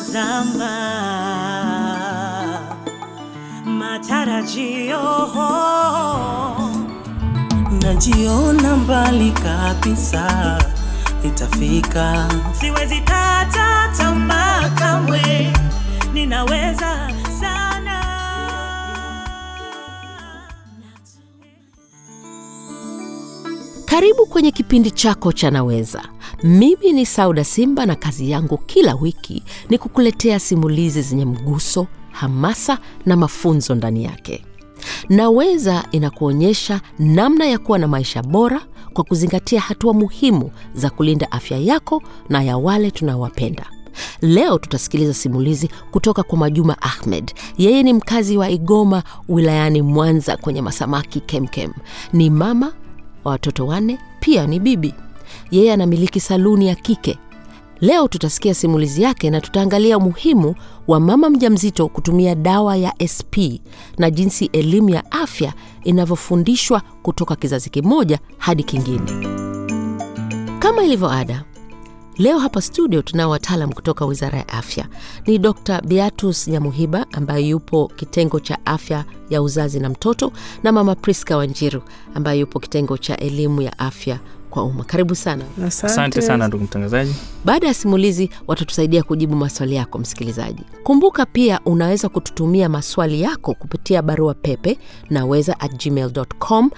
nikitazama matarajio, najiona mbali kabisa, nitafika. siwezi kata tamaa ninaweza sana. Karibu kwenye kipindi chako cha Naweza. Mimi ni Sauda Simba na kazi yangu kila wiki ni kukuletea simulizi zenye mguso, hamasa na mafunzo ndani yake. Naweza inakuonyesha namna ya kuwa na maisha bora kwa kuzingatia hatua muhimu za kulinda afya yako na ya wale tunaowapenda. Leo tutasikiliza simulizi kutoka kwa Majuma Ahmed. Yeye ni mkazi wa Igoma wilayani Mwanza kwenye Masamaki Kemkem. Ni mama wa watoto wanne, pia ni bibi. Yeye anamiliki saluni ya kike. Leo tutasikia simulizi yake na tutaangalia umuhimu wa mama mjamzito kutumia dawa ya SP na jinsi elimu ya afya inavyofundishwa kutoka kizazi kimoja hadi kingine. Kama ilivyo ada, leo hapa studio tunao wataalam kutoka Wizara ya Afya. Ni Dr. Beatus Nyamuhiba ambaye yupo kitengo cha afya ya uzazi na mtoto na Mama Priska Wanjiru ambaye yupo kitengo cha elimu ya afya kwa umma. Karibu sana. Asante sana ndugu mtangazaji. Baada ya simulizi watatusaidia kujibu maswali yako msikilizaji. Kumbuka pia unaweza kututumia maswali yako kupitia barua pepe naweza at gmail.com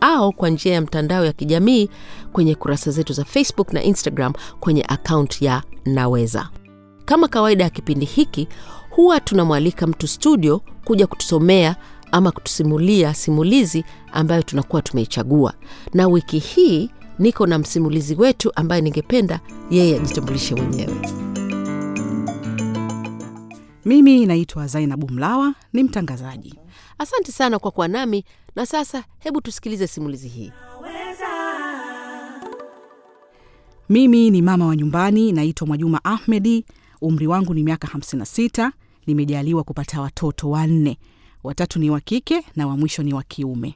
au kwa njia ya mtandao ya kijamii kwenye kurasa zetu za Facebook na Instagram kwenye akaunti ya Naweza. Kama kawaida ya kipindi hiki, huwa tunamwalika mtu studio kuja kutusomea ama kutusimulia simulizi ambayo tunakuwa tumeichagua, na wiki hii niko na msimulizi wetu ambaye ningependa yeye ajitambulishe mwenyewe. Mimi naitwa Zainabu Mlawa, ni mtangazaji. Asante sana kwa kuwa nami, na sasa hebu tusikilize simulizi hii. Mimi ni mama wa nyumbani, naitwa Mwajuma Ahmedi. Umri wangu ni miaka 56. Nimejaliwa kupata watoto wanne, watatu ni wa kike na wa mwisho ni wa kiume.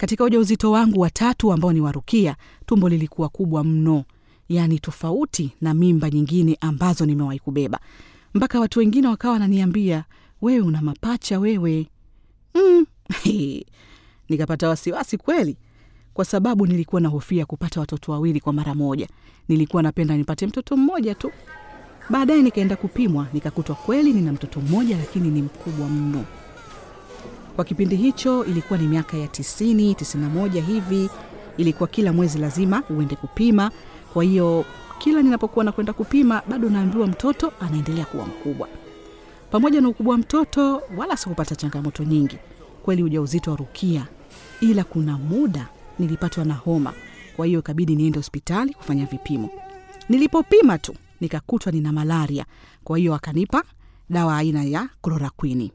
Katika ujauzito wangu watatu ambao ni warukia, tumbo lilikuwa kubwa mno, yaani tofauti na mimba nyingine ambazo nimewahi kubeba, mpaka watu wengine wakawa wananiambia wewe una mapacha wewe. Mm. Nikapata wasiwasi kweli, kwa sababu nilikuwa na hofia kupata watoto wawili kwa mara moja. Nilikuwa napenda nipate mtoto mmoja tu. Baadaye nikaenda kupimwa, nikakutwa kweli nina mtoto mmoja, lakini ni mkubwa mno. Kwa kipindi hicho ilikuwa ni miaka ya tisini, tisini na moja hivi. Ilikuwa kila mwezi lazima uende kupima. Kwa hiyo kila ninapokuwa nakwenda kupima, bado naambiwa mtoto anaendelea kuwa mkubwa. Pamoja na ukubwa wa mtoto, wala sikupata changamoto nyingi kweli, ujauzito wa Rukia, ila kuna muda nilipatwa na homa, kwa hiyo ikabidi niende hospitali kufanya vipimo. Nilipopima tu nikakutwa nina malaria, kwa hiyo akanipa dawa aina ya klorokwini.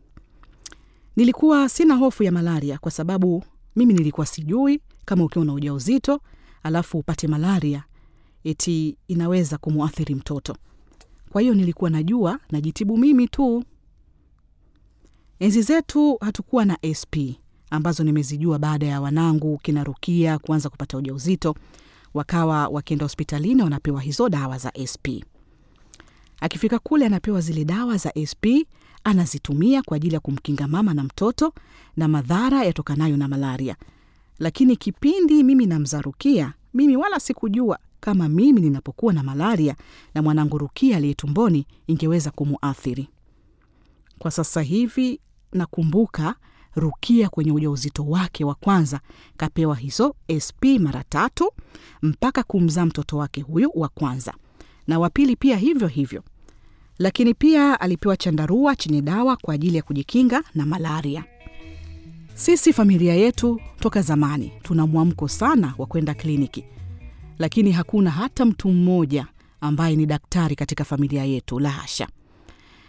Nilikuwa sina hofu ya malaria kwa sababu mimi nilikuwa sijui kama ukiwa na ujauzito alafu upate malaria eti inaweza kumwathiri mtoto. Kwa hiyo nilikuwa najua najitibu mimi tu. Enzi zetu hatukuwa na SP ambazo nimezijua baada ya wanangu kina Rukia kuanza kupata uja uzito wakawa wakienda hospitalini wanapewa hizo dawa za SP. Akifika kule anapewa zile dawa za SP, anazitumia kwa ajili ya kumkinga mama na mtoto na madhara yatokanayo na malaria. Lakini kipindi mimi namzaa Rukia, mimi wala sikujua kama mimi ninapokuwa na malaria na mwanangu Rukia aliye tumboni ingeweza kumuathiri. Kwa sasa hivi nakumbuka Rukia kwenye ujauzito wake wa kwanza kapewa hizo SP mara tatu mpaka kumzaa mtoto wake huyu wa kwanza, na wa pili pia hivyo hivyo, lakini pia alipewa chandarua chenye dawa kwa ajili ya kujikinga na malaria. Sisi familia yetu toka zamani tuna mwamko sana wa kwenda kliniki, lakini hakuna hata mtu mmoja ambaye ni daktari katika familia yetu, la hasha.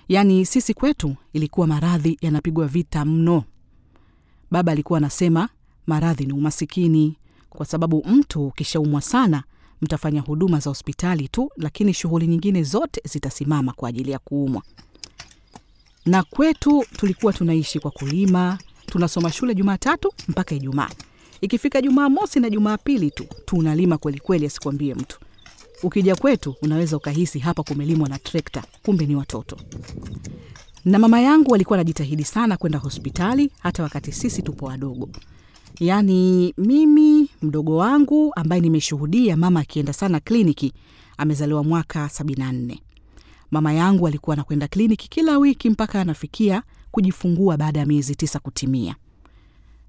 Yaani sisi kwetu ilikuwa maradhi yanapigwa vita mno. Baba alikuwa anasema maradhi ni umasikini, kwa sababu mtu ukishaumwa sana mtafanya huduma za hospitali tu, lakini shughuli nyingine zote zitasimama kwa ajili ya kuumwa. Na kwetu tulikuwa tunaishi kwa kulima, tunasoma shule Jumatatu mpaka Ijumaa. Ikifika Jumaa mosi na Jumapili tu tunalima kwelikweli, asikwambie mtu. Ukija kwetu unaweza ukahisi hapa kumelimwa na trekta, kumbe ni watoto. Na mama yangu alikuwa anajitahidi sana kwenda hospitali hata wakati sisi tupo wadogo. Yaani mimi mdogo wangu ambaye nimeshuhudia mama akienda sana kliniki, amezaliwa mwaka 74. Mama yangu alikuwa anakwenda kliniki kila wiki mpaka anafikia kujifungua baada ya miezi tisa kutimia.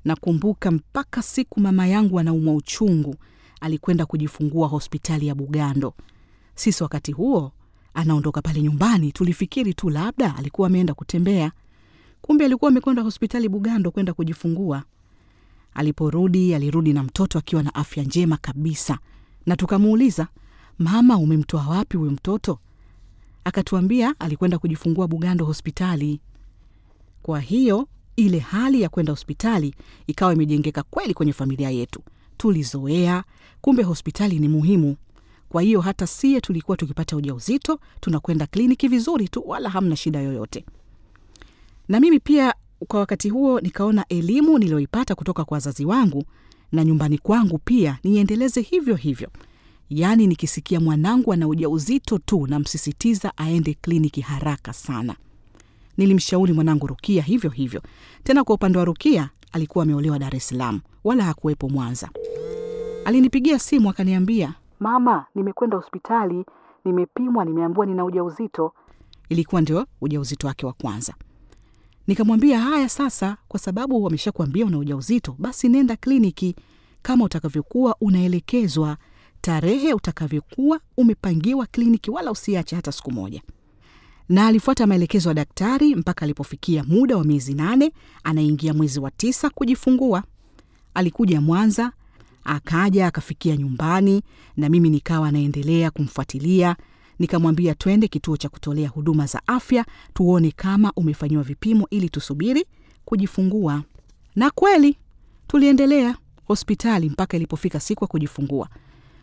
Nakumbuka mpaka siku mama yangu anaumwa uchungu, alikwenda kujifungua hospitali ya Bugando. Sisi wakati huo anaondoka pale nyumbani, tulifikiri tu labda alikuwa ameenda kutembea, kumbe alikuwa amekwenda hospitali Bugando kwenda kujifungua. Aliporudi alirudi na mtoto akiwa na afya njema kabisa, na tukamuuliza, mama, umemtoa wapi huyu mtoto? Akatuambia alikwenda kujifungua Bugando hospitali. Kwa hiyo ile hali ya kwenda hospitali ikawa imejengeka kweli kwenye familia yetu. Tulizoea, kumbe hospitali ni muhimu. Kwa hiyo hata sie tulikuwa tukipata ujauzito tunakwenda kliniki vizuri tu, wala hamna shida yoyote. Na mimi pia kwa wakati huo nikaona elimu niliyoipata kutoka kwa wazazi wangu na nyumbani kwangu pia niendeleze hivyo hivyo. Yaani nikisikia mwanangu ana ujauzito tu namsisitiza aende kliniki haraka sana. Nilimshauri mwanangu Rukia hivyo hivyo. Tena kwa upande wa Rukia alikuwa ameolewa Dar es Salaam, wala hakuwepo Mwanza. Alinipigia simu akaniambia, mama, nimekwenda hospitali, nimepimwa, nimeambiwa nina ujauzito. Ilikuwa ndio ujauzito wake wa kwanza. Nikamwambia haya sasa, kwa sababu wameshakuambia una ujauzito, basi nenda kliniki kama utakavyokuwa unaelekezwa, tarehe utakavyokuwa umepangiwa kliniki, wala usiache hata siku moja. Na alifuata maelekezo ya daktari mpaka alipofikia muda wa miezi nane, anaingia mwezi wa tisa kujifungua. Alikuja Mwanza, akaja akafikia nyumbani, na mimi nikawa naendelea kumfuatilia. Nikamwambia twende kituo cha kutolea huduma za afya tuone kama umefanyiwa vipimo ili tusubiri kujifungua. Na kweli tuliendelea hospitali mpaka ilipofika siku ya kujifungua.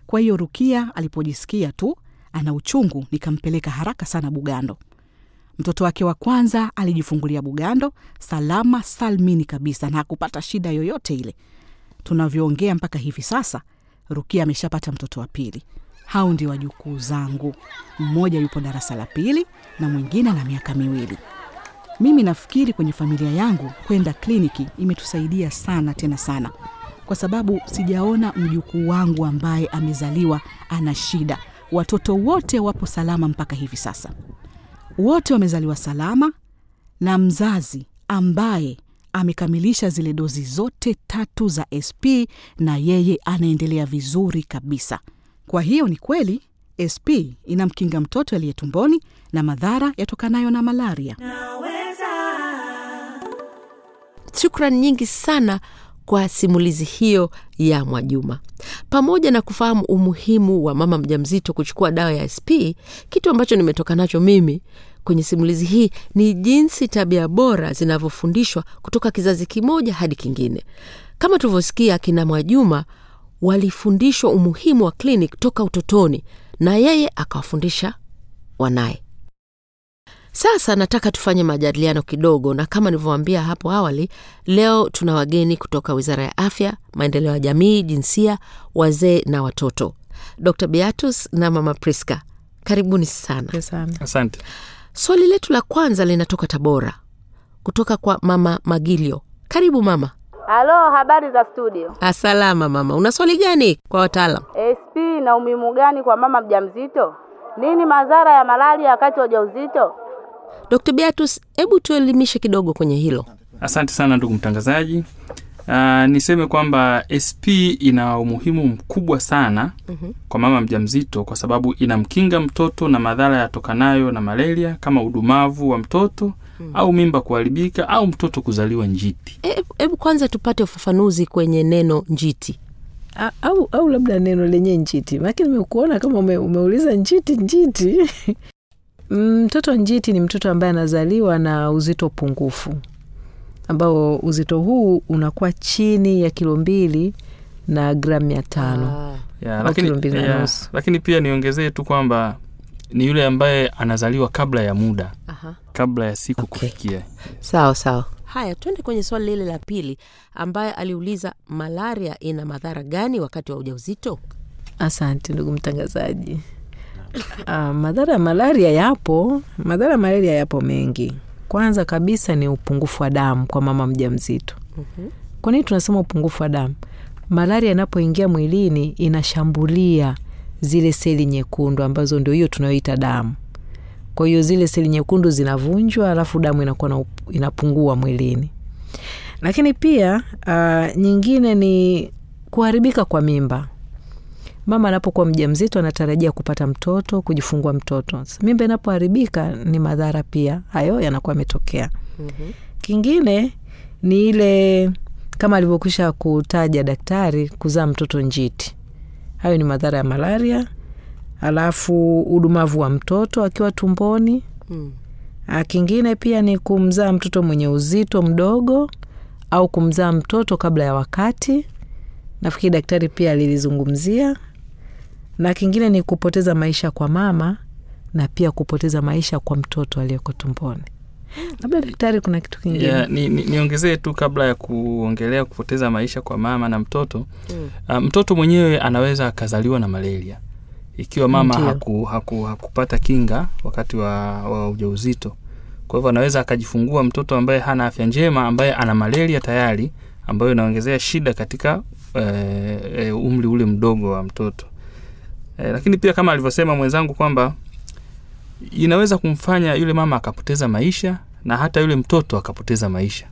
Kwa hiyo Rukia alipojisikia tu ana uchungu, nikampeleka haraka sana Bugando. Mtoto wake wa kwanza alijifungulia Bugando salama salmini kabisa na hakupata shida yoyote ile. Tunavyoongea mpaka hivi sasa, Rukia ameshapata mtoto wa pili. Hao ndio wajukuu zangu, mmoja yupo darasa la pili na mwingine ana miaka miwili. Mimi nafikiri kwenye familia yangu kwenda kliniki imetusaidia sana tena sana, kwa sababu sijaona mjukuu wangu ambaye amezaliwa ana shida. Watoto wote wapo salama mpaka hivi sasa, wote wamezaliwa salama, na mzazi ambaye amekamilisha zile dozi zote tatu za SP na yeye anaendelea vizuri kabisa. Kwa hiyo ni kweli SP inamkinga mtoto aliye tumboni na madhara yatokanayo na malaria. Shukran nyingi sana kwa simulizi hiyo ya Mwajuma. Pamoja na kufahamu umuhimu wa mama mjamzito kuchukua dawa ya SP, kitu ambacho nimetoka nacho mimi kwenye simulizi hii ni jinsi tabia bora zinavyofundishwa kutoka kizazi kimoja hadi kingine. Kama tulivyosikia, kina Mwajuma walifundishwa umuhimu wa klinik toka utotoni, na yeye akawafundisha wanaye. Sasa nataka tufanye majadiliano kidogo, na kama nilivyowaambia hapo awali, leo tuna wageni kutoka Wizara ya Afya, Maendeleo ya Jamii, Jinsia, Wazee na Watoto, Dr Beatus na Mama Priska. Karibuni sana. sana. Asante. Swali letu la kwanza linatoka Tabora, kutoka kwa Mama Magilio. Karibu mama. Halo, habari za studio. Asalama mama, una swali gani kwa wataalam? SP na umuhimu gani kwa mama mjamzito? Nini madhara ya malaria wakati wa ujauzito? Dr Beatus, hebu tuelimishe kidogo kwenye hilo. Asante sana ndugu mtangazaji. Uh, niseme kwamba SP ina umuhimu mkubwa sana mm-hmm. kwa mama mjamzito kwa sababu inamkinga mtoto na madhara yatokanayo na malaria kama udumavu wa mtoto mm-hmm. au mimba kuharibika au mtoto kuzaliwa njiti. Hebu kwanza tupate ufafanuzi kwenye neno njiti. A, au, au labda neno lenye njiti, lakini nimekuona kama ume, umeuliza njiti njiti mtoto njiti ni mtoto ambaye anazaliwa na uzito pungufu ambao uzito huu unakuwa chini ya kilo mbili na gramu mia tano Ah, lakini, lakini pia niongezee tu kwamba ni yule ambaye anazaliwa kabla ya muda, aha. kabla ya siku Okay. kufikia. Sawa sawa. Haya, twende kwenye swali lile la pili, ambaye aliuliza malaria ina madhara gani wakati wa ujauzito? Asante ndugu mtangazaji. Uh, madhara ya malaria yapo. Madhara ya malaria yapo mengi. Kwanza kabisa ni upungufu wa damu kwa mama mjamzito. Kwa nini tunasema upungufu wa damu? Malaria inapoingia mwilini inashambulia zile seli nyekundu ambazo ndio hiyo tunayoita damu. Kwa hiyo zile seli nyekundu zinavunjwa, alafu damu inakuwa inapungua mwilini. Lakini pia uh, nyingine ni kuharibika kwa mimba mama anapokuwa mjamzito anatarajia kupata mtoto kujifungua mtoto. Mimba inapoharibika ni madhara pia. Hayo yanakuwa yametokea. Kingine ni ile kama alivyokwisha kutaja daktari kuzaa mtoto njiti. Hayo ni madhara ya malaria. Alafu udumavu wa mtoto akiwa tumboni. Mm. kingine pia ni kumzaa mtoto mwenye uzito mdogo au kumzaa mtoto kabla ya wakati. Nafikiri daktari pia alilizungumzia na kingine ni kupoteza maisha kwa mama na pia kupoteza maisha kwa mtoto aliyeko tumboni. Labda daktari kuna kitu kingine? Yeah, ni, ni, tu kabla ya kuongelea kupoteza maisha kwa mama na mtoto. Mm. uh, mtoto mwenyewe anaweza akazaliwa na malaria. Ikiwa mama haku, haku, hakupata kinga wakati wa, wa ujauzito. Kwa hivyo anaweza akajifungua mtoto ambaye hana afya njema ambaye ana malaria tayari ambayo inaongezea shida katika e, e, umri ule mdogo wa mtoto eh, lakini pia kama alivyosema mwenzangu kwamba inaweza kumfanya yule mama akapoteza maisha na hata yule mtoto akapoteza maisha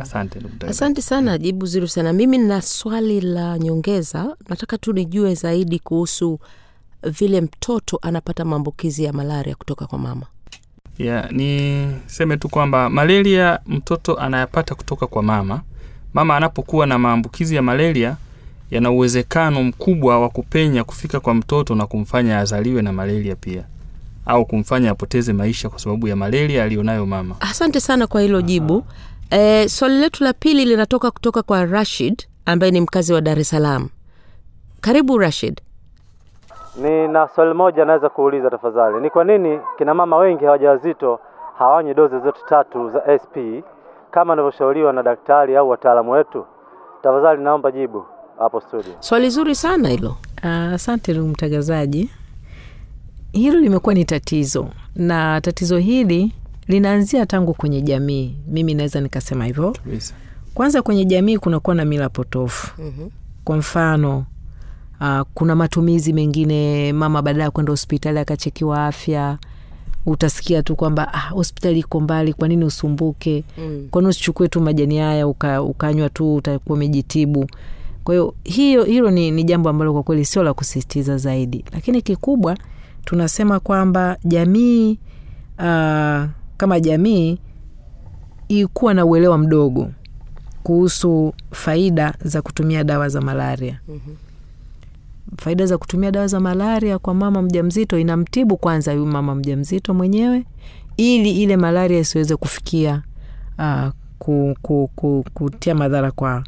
asante. Asante sana, jibu zuri sana. Mimi nina swali la nyongeza, nataka tu nijue zaidi kuhusu vile mtoto anapata maambukizi ya malaria kutoka kwa mama. yeah, niseme tu kwamba malaria mtoto anayapata kutoka kwa mama mama anapokuwa na maambukizi ya malaria yana uwezekano mkubwa wa kupenya kufika kwa mtoto na kumfanya azaliwe na malaria pia au kumfanya apoteze maisha kwa sababu ya malaria aliyonayo mama Asante sana kwa hilo jibu. E, swali letu la pili linatoka kutoka kwa Rashid ambaye ni mkazi wa Dar es Salaam. Karibu Rashid. Nina swali moja naweza kuuliza tafadhali. Ni kwa nini kina mama wengi hawajawazito hawanywi dozi zote tatu za SP kama anavyoshauriwa na daktari au wataalamu wetu? Tafadhali naomba jibu hapo studio. Swali zuri sana hilo. Ah, asante ndugu mtangazaji. Hilo limekuwa ni tatizo na tatizo hili linaanzia tangu kwenye jamii. Mimi naweza nikasema hivyo. Kabisa. Kwanza kwenye jamii kunakuwa na mila potofu. Kwa mfano uh, kuna matumizi mengine mama baada ya kwenda hospitali akachekiwa afya utasikia tu kwamba ah, hospitali iko mbali kwa nini usumbuke mm. kwani usichukue tu majani haya uka, ukanywa tu utakuwa umejitibu kwa hiyo hiyo hilo ni, ni jambo ambalo kwa kweli sio la kusisitiza zaidi lakini kikubwa tunasema kwamba jamii uh, kama jamii ikuwa na uelewa mdogo kuhusu faida za kutumia dawa za malaria mm-hmm. faida za kutumia dawa za malaria kwa mama mjamzito inamtibu kwanza huyu mama mjamzito mwenyewe ili ile malaria isiweze kufikia uh, ku, ku, ku, kutia madhara kwa,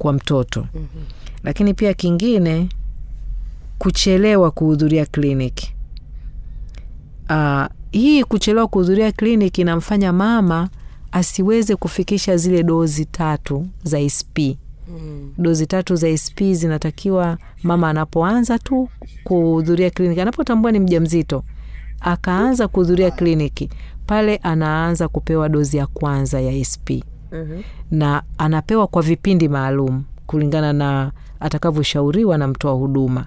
kwa mtoto. Mm-hmm. lakini pia kingine kuchelewa kuhudhuria kliniki. Uh, hii kuchelewa kuhudhuria kliniki inamfanya mama asiweze kufikisha zile dozi tatu za sp mm. dozi tatu za sp zinatakiwa mama anapoanza tu kuhudhuria kliniki. Anapotambua ni mja mzito akaanza kuhudhuria kliniki pale anaanza kupewa dozi ya kwanza ya sp mm-hmm. na anapewa kwa vipindi maalum kulingana na atakavyoshauriwa na mtoa huduma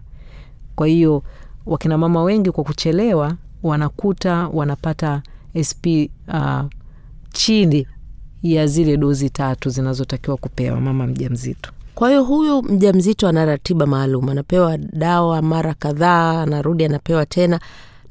kwa hiyo wakina mama wengi kwa kuchelewa wanakuta wanapata sp uh, chini ya zile dozi tatu zinazotakiwa kupewa mama mjamzito Kwa hiyo huyu mjamzito ana ratiba maalum, anapewa dawa mara kadhaa, anarudi anapewa tena,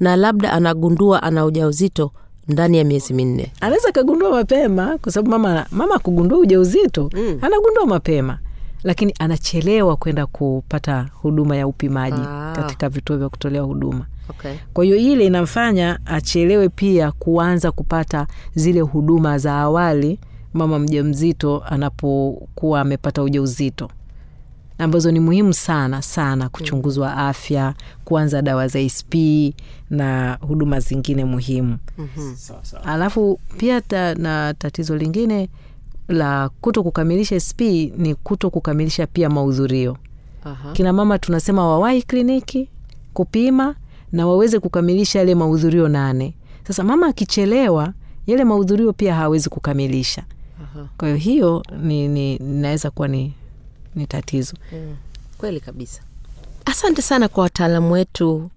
na labda anagundua ana ujauzito ndani ya miezi minne. anaweza akagundua mapema kwa sababu mama, mama kugundua ujauzito mm. anagundua mapema lakini anachelewa kwenda kupata huduma ya upimaji Ah. katika vituo vya kutolea huduma Okay. kwa hiyo ile inamfanya achelewe pia kuanza kupata zile huduma za awali mama mjamzito anapokuwa amepata ujauzito ambazo ni muhimu sana sana kuchunguzwa afya kuanza dawa za sp na huduma zingine muhimu alafu pia ta, na tatizo lingine la kuto kukamilisha sp ni kuto kukamilisha pia mahudhurio Aha. kina mama tunasema wawahi kliniki kupima na waweze kukamilisha yale mahudhurio nane. Sasa mama akichelewa, yale mahudhurio pia hawezi kukamilisha. Kwa hiyo hiyo ni, ni, naweza kuwa ni, ni tatizo. Kweli kabisa. Asante sana kwa wataalamu wetu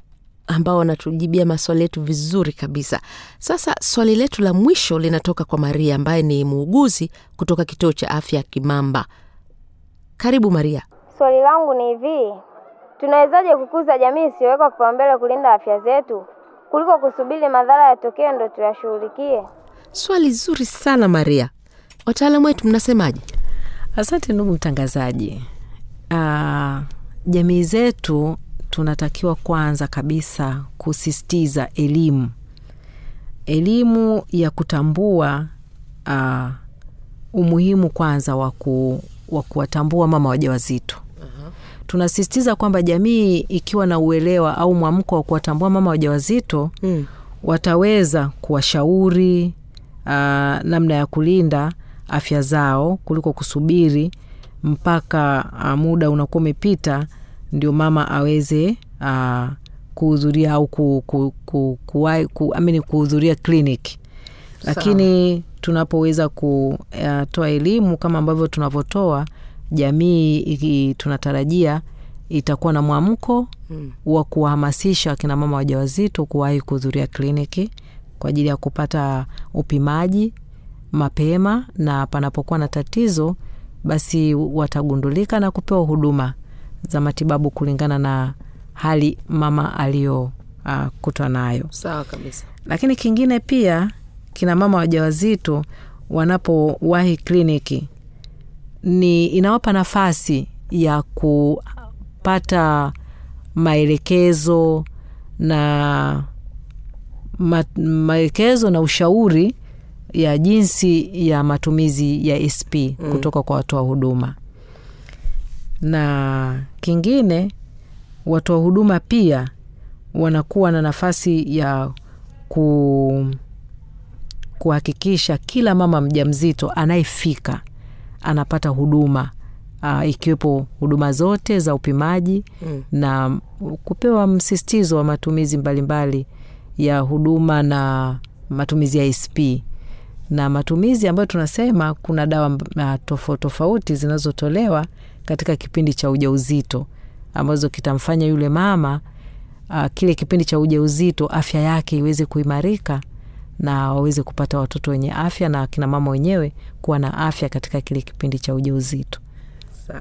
ambao wanatujibia maswali yetu vizuri kabisa. Sasa swali letu la mwisho linatoka kwa Maria ambaye ni muuguzi kutoka kituo cha afya Kimamba. Karibu Maria. Swali langu ni hivi, tunawezaje kukuza jamii isiyowekwa kipaumbele kulinda afya zetu kuliko kusubiri madhara yatokee ndo tuyashughulikie? Swali zuri sana Maria. Wataalamu wetu mnasemaje? Asante ndugu mtangazaji. Uh, jamii zetu tunatakiwa kwanza kabisa kusisitiza elimu, elimu ya kutambua uh, umuhimu kwanza wa kuwatambua mama wajawazito. Tunasisitiza kwamba jamii ikiwa na uelewa au mwamko wa kuwatambua mama wajawazito Mm. wataweza kuwashauri uh, namna ya kulinda afya zao kuliko kusubiri mpaka uh, muda unakuwa umepita ndio mama aweze uh, kuhudhuria au ku, ku, ku, ku, ku, amini kuhudhuria kliniki lakini tunapoweza kutoa elimu kama ambavyo tunavyotoa jamii iki, tunatarajia itakuwa na mwamko Mm. wa kuwahamasisha akina mama wajawazito kuwahi kuhudhuria kliniki kwa ajili ya kupata upimaji mapema, na panapokuwa na tatizo basi watagundulika na kupewa huduma za matibabu kulingana na hali mama aliyokutwa nayo. Sawa kabisa. Lakini kingine pia, kina mama wajawazito wanapowahi kliniki ni inawapa nafasi ya kupata maelekezo na ma, maelekezo na ushauri ya jinsi ya matumizi ya SP mm. kutoka kwa watoa huduma. Na kingine, watoa huduma pia wanakuwa na nafasi ya ku kuhakikisha kila mama mjamzito anayefika anapata huduma uh, ikiwepo huduma zote za upimaji Mm. na kupewa msisitizo wa matumizi mbalimbali ya huduma na matumizi ya SP na matumizi ambayo tunasema kuna dawa uh, tofauti tofauti zinazotolewa katika kipindi cha ujauzito ambazo kitamfanya yule mama uh, kile kipindi cha ujauzito afya yake iweze kuimarika na waweze kupata watoto wenye afya na akina mama wenyewe kuwa na afya katika kile kipindi cha ujauzito.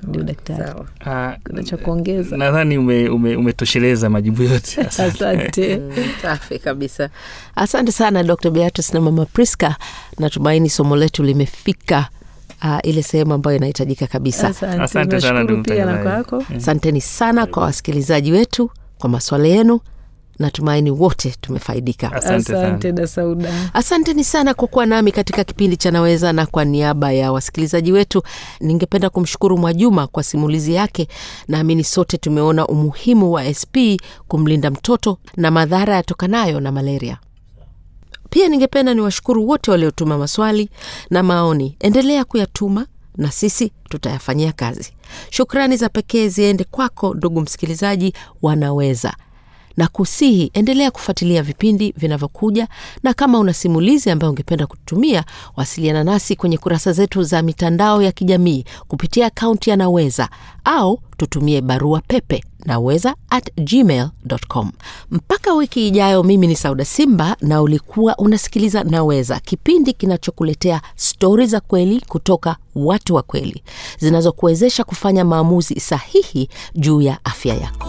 Ndio daktari, Ah, kuna cha kuongeza? nadhani ume, ume, umetosheleza majibu yote Asante. Asante. Safi kabisa. Asante sana Dr. Beatrice na Mama Priska. Natumaini somo letu limefika uh, ile sehemu ambayo inahitajika kabisa. Asante, sana, ndugu mtangazaji. Asanteni sana kwa wasikilizaji wetu kwa maswala yenu. Natumaini wote tumefaidika. Asante. Asante da Asanteni sana kwa kuwa nami katika kipindi cha Naweza, na kwa niaba ya wasikilizaji wetu ningependa kumshukuru Mwajuma kwa simulizi yake. Naamini sote tumeona umuhimu wa SP kumlinda mtoto na madhara yatokanayo na malaria. Pia ningependa niwashukuru wote waliotuma maswali na maoni. Endelea kuyatuma na sisi tutayafanyia kazi. Shukrani za pekee ziende kwako ndugu msikilizaji wanaweza na kusihi endelea kufuatilia vipindi vinavyokuja, na kama una simulizi ambayo ungependa kututumia, wasiliana nasi kwenye kurasa zetu za mitandao ya kijamii kupitia akaunti ya Naweza au tutumie barua pepe naweza at gmail.com. Mpaka wiki ijayo, mimi ni Sauda Simba na ulikuwa unasikiliza Naweza, kipindi kinachokuletea stori za kweli kutoka watu wa kweli zinazokuwezesha kufanya maamuzi sahihi juu ya afya yako.